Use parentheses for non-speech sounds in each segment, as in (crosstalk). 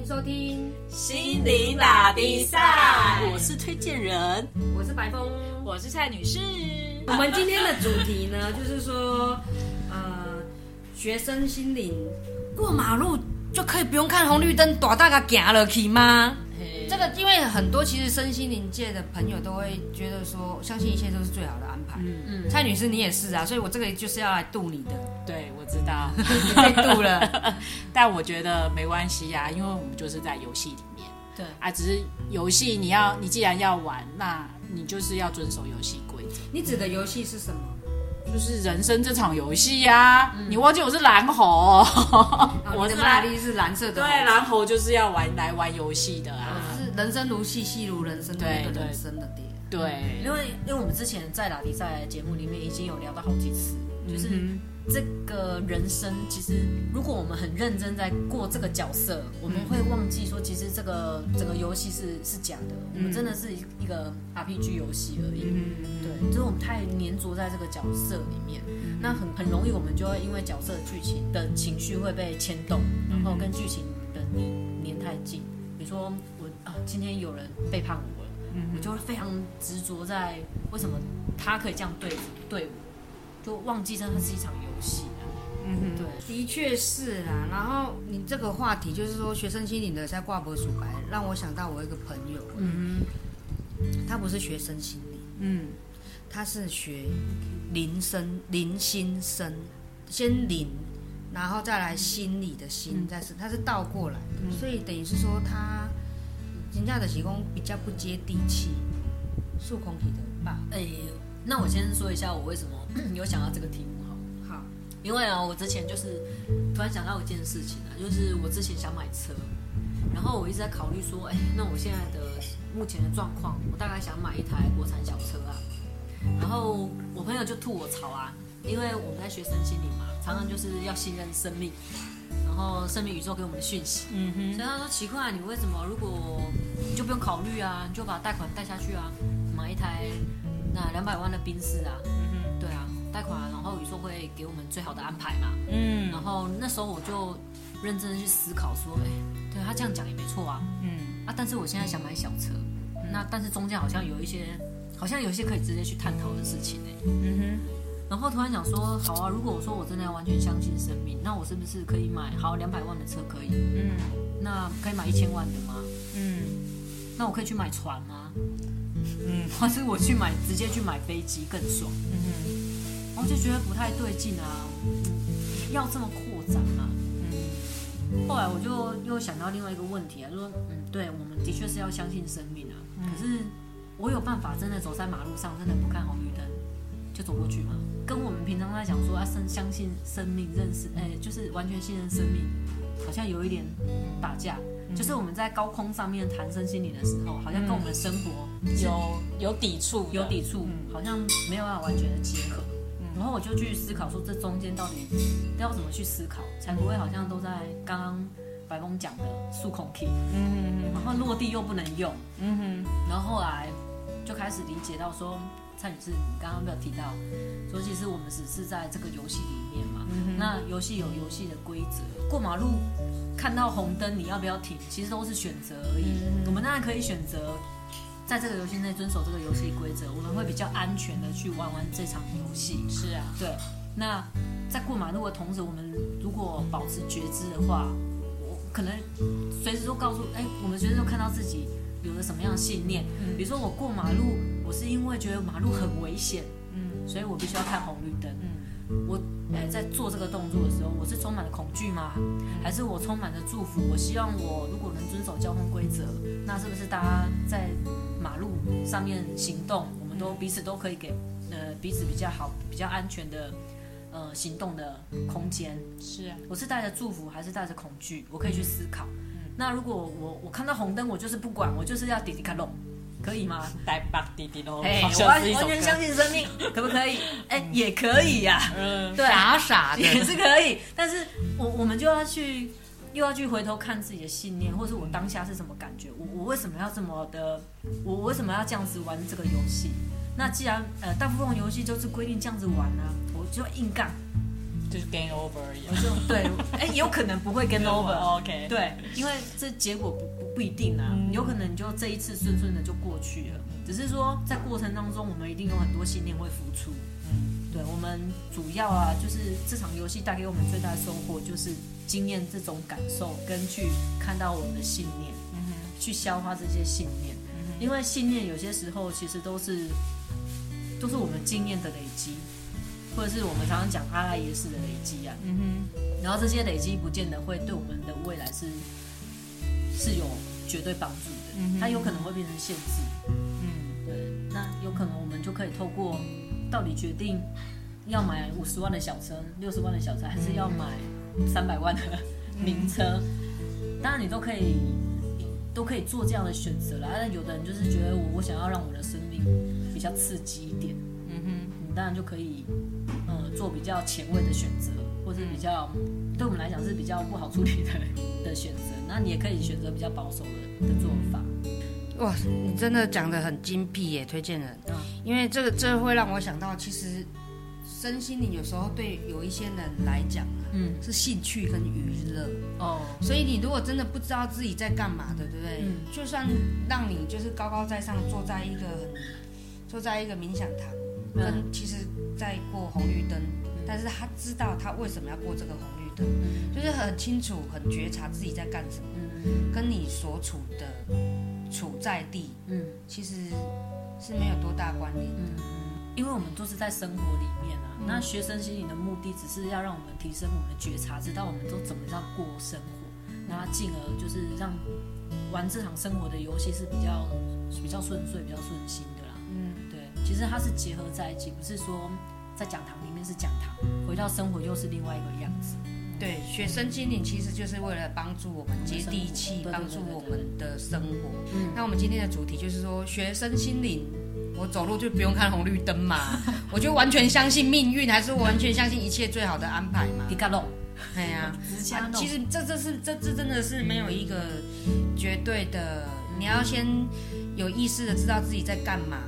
迎收听，心灵打比赛，我是推荐人，我是白峰。我是蔡女士。我们今天的主题呢，就是说，呃，学生心灵过马路就可以不用看红绿灯，大大个行了去吗？这个因为很多其实身心灵界的朋友都会觉得说，相信一切都是最好的安排。嗯嗯，蔡女士你也是啊，所以我这个就是要来渡你的。对，我知道你被渡了，但我觉得没关系呀，因为我们就是在游戏里面。对啊，只是游戏你要你既然要玩，那你就是要遵守游戏规则。你指的游戏是什么？就是人生这场游戏呀。你忘记我是蓝猴，我的玛丽是蓝色的。对，蓝猴就是要玩来玩游戏的啊。是人生如戏，戏如人生的那个人生的点。对，因为因为我们之前在打比赛节目里面已经有聊到好几次，就是这个人生其实如果我们很认真在过这个角色，我们会忘记说其实这个整个游戏是是假的，我们真的是一个 RPG 游戏而已。对，就是我们太黏着在这个角色里面，那很很容易我们就会因为角色的剧情的情绪会被牵动，然后跟剧情的粘粘太近。比如说我啊，今天有人背叛我了。我就会非常执着在为什么他可以这样对对我，就忘记真的是一场游戏嗯哼，对，的确是啦。然后你这个话题就是说学生心理的在挂脖鼠白，让我想到我一个朋友，嗯哼，他不是学生心理，嗯，他是学灵生灵心生，先灵，然后再来心理的心，再是他是倒过来的，所以等于是说他。人家的提供比较不接地气，数空体的吧？哎，那我先说一下我为什么 (coughs) 有想到这个题目哈。好，因为啊，我之前就是突然想到一件事情啊，就是我之前想买车，然后我一直在考虑说，哎，那我现在的目前的状况，我大概想买一台国产小车啊。然后我朋友就吐我槽啊，因为我们在学生心理嘛，常常就是要信任生命。然后生命宇宙给我们的讯息，嗯哼，所以他说奇怪，你为什么如果你就不用考虑啊，你就把贷款贷下去啊，买一台那两百万的宾士啊，嗯哼，对啊，贷款，然后宇宙会给我们最好的安排嘛，嗯，然后那时候我就认真的去思考说，哎，对他这样讲也没错啊，嗯，啊，但是我现在想买小车，那但是中间好像有一些，好像有一些可以直接去探讨的事情哎，嗯哼。然后突然想说，好啊，如果我说我真的要完全相信生命，那我是不是可以买好两百万的车？可以，嗯，那可以买一千万的吗？嗯，那我可以去买船吗？嗯，还是我去买直接去买飞机更爽？嗯，我就觉得不太对劲啊，要这么扩展啊？嗯，后来我就又想到另外一个问题啊，说，嗯，对，我们的确是要相信生命啊，可是我有办法真的走在马路上，真的不看红绿灯就走过去吗？跟我们平常在讲说要生相信生命，认识哎，就是完全信任生命，好像有一点打架。就是我们在高空上面谈生心理的时候，好像跟我们的生活有有抵触，有抵触，好像没有办法完全的结合。然后我就去思考说，这中间到底要怎么去思考，才不会好像都在刚刚白峰讲的数控 key，嗯哼，然后落地又不能用，嗯哼，然后后来就开始理解到说。蔡女士，你刚刚没有提到，说其实我们只是在这个游戏里面嘛。那游戏有游戏的规则，过马路看到红灯，你要不要停？其实都是选择而已。我们当然可以选择在这个游戏内遵守这个游戏规则，我们会比较安全的去玩玩这场游戏。是啊，对。那在过马路的同时，我们如果保持觉知的话，我可能随时都告诉，哎，我们随时都看到自己有了什么样的信念。比如说我过马路。我是因为觉得马路很危险，嗯，所以我必须要看红绿灯。嗯，我呃在做这个动作的时候，我是充满了恐惧吗？还是我充满了祝福？我希望我如果能遵守交通规则，那是不是大家在马路上面行动，我们都彼此都可以给呃彼此比较好、比较安全的呃行动的空间？是啊，我是带着祝福还是带着恐惧？我可以去思考。那如果我我看到红灯，我就是不管，我就是要滴滴卡隆。可以吗？带把弟弟喽，哎，我完全相信生命，(laughs) 可不可以？哎，也可以呀，嗯，对，傻傻的也是可以。但是我我们就要去，又要去回头看自己的信念，或是我当下是什么感觉？我我为什么要这么的？我为什么要这样子玩这个游戏？那既然呃大部分游戏就是规定这样子玩呢，我就硬干，就是 gain over 而已。我就对，哎，有可能不会 gain (laughs) over。OK，对，因为这结果不不不一定啊，有可能你就这一次顺顺的就过去了。只是说在过程当中，我们一定有很多信念会付出。嗯，对，我们主要啊，就是这场游戏带给我们最大的收获，就是经验这种感受，跟去看到我们的信念，嗯哼，去消化这些信念。因为信念有些时候其实都是都是我们经验的累积，或者是我们常常讲阿拉耶式的累积啊。嗯哼，然后这些累积不见得会对我们的未来是是有绝对帮助的，它有可能会变成限制。嗯，对，那有可能我们就可以透过到底决定要买五十万的小车、六十万的小车，还是要买三百万的名车，当然你都可以都可以做这样的选择啦。但有的人就是觉得我我想要让我的生命比较刺激一点，当然就可以呃做比较前卫的选择，或者比较对我们来讲是比较不好处理的的选择。那你也可以选择比较保守的的做法。哇，你真的讲的很精辟耶，推荐人。嗯因为这个这会让我想到，其实身心灵有时候对有一些人来讲啊，嗯，是兴趣跟娱乐。哦，所以你如果真的不知道自己在干嘛的，对不对？嗯就算让你就是高高在上，坐在一个很坐在一个冥想堂，嗯跟其实在过红绿灯，但是他知道他为什么要过这个红绿灯，就是很清楚、很觉察自己在干什么，嗯。跟你所处的处在地嗯。其实是没有多大关联。嗯嗯，因为我们都是在生活里面啊。那学生心理的目的只是要让我们提升我们的觉察，知道我们都怎么样过生活，那进而就是让玩这场生活的游戏是比较比较顺遂、比较顺心的其实它是结合在一起，不是说在讲堂里面是讲堂，回到生活又是另外一个样子。对，学生心灵其实就是为了帮助我们接地气，帮助我们的生活。嗯那我们今天的主题就是说，学生心灵，我走路就不用看红绿灯嘛，(laughs) 我就完全相信命运，还是我完全相信一切最好的安排嘛迪？卡侬，哎呀、其实这这是这这真的是没有一个绝对的，你要先有意识的知道自己在干嘛。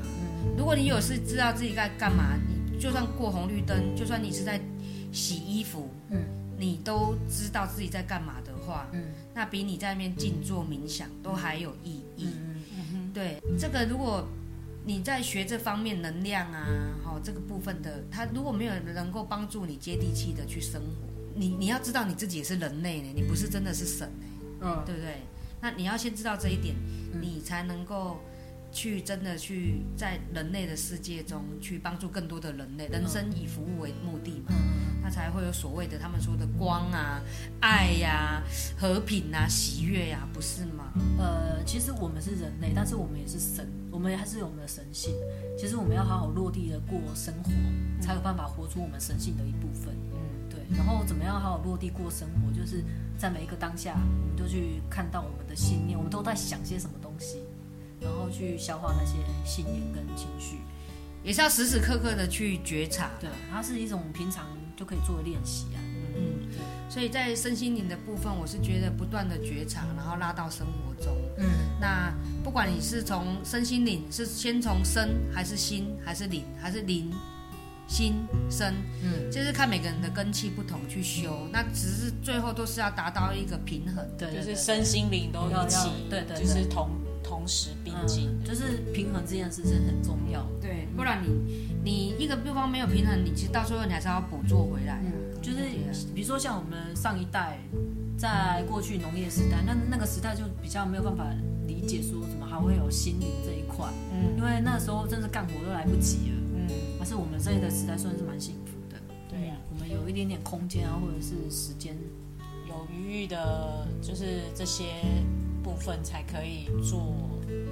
嗯如果你有事知道自己在干嘛，你就算过红绿灯，就算你是在洗衣服，嗯。你都知道自己在干嘛的话，嗯。那比你在那边静坐冥想都还有意义。嗯对，这个如果你在学这方面能量啊，好、这个部分的，它如果没有人能够帮助你接地气的去生活，你你要知道你自己也是人类呢，你不是真的是神呢，嗯。对不对？那你要先知道这一点，你才能够去真的去在人类的世界中去帮助更多的人类，人生以服务为目的嘛。嗯那才会有所谓的他们说的光啊、爱呀、和平啊、喜悦呀、不是吗？呃，其实我们是人类，但是我们也是神，我们还是有我们的神性。其实我们要好好落地的过生活，才有办法活出我们神性的一部分。嗯，对，然后怎么样好好落地过生活，就是在每一个当下，我们都去看到我们的信念，我们都在想些什么东西，然后去消化那些信念跟情绪。也是要时时刻刻的去觉察。对，它是一种平常就可以做的练习啊。嗯，所以在身心灵的部分，我是觉得不断的觉察，然后拉到生活中。嗯那不管你是从身心灵，是先从身还是心，还是灵，还是灵、心、身，嗯，就是看每个人的根气不同去修。那只是最后都是要达到一个平衡。对，对对就是身心灵都要一起对对就是同同时并进。嗯，就是平衡这件事是很重要的。对，不然你你一个地方没有平衡，你其实到最后你还是要补做回来。嗯就是比如说像我们上一代，在过去农业时代，那那个时代就比较没有办法理解说怎么还会有心灵这一块，嗯因为那时候真是干活都来不及了。嗯，但是我们这一个时代算是蛮幸福的，对呀、我们有一点点空间啊，或者是时间。有余裕的，就是这些部分才可以做，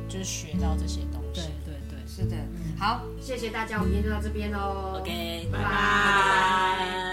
就是学到这些东西。对对对，是的。好，谢谢大家，我们今天就到这边喽。OK，拜拜。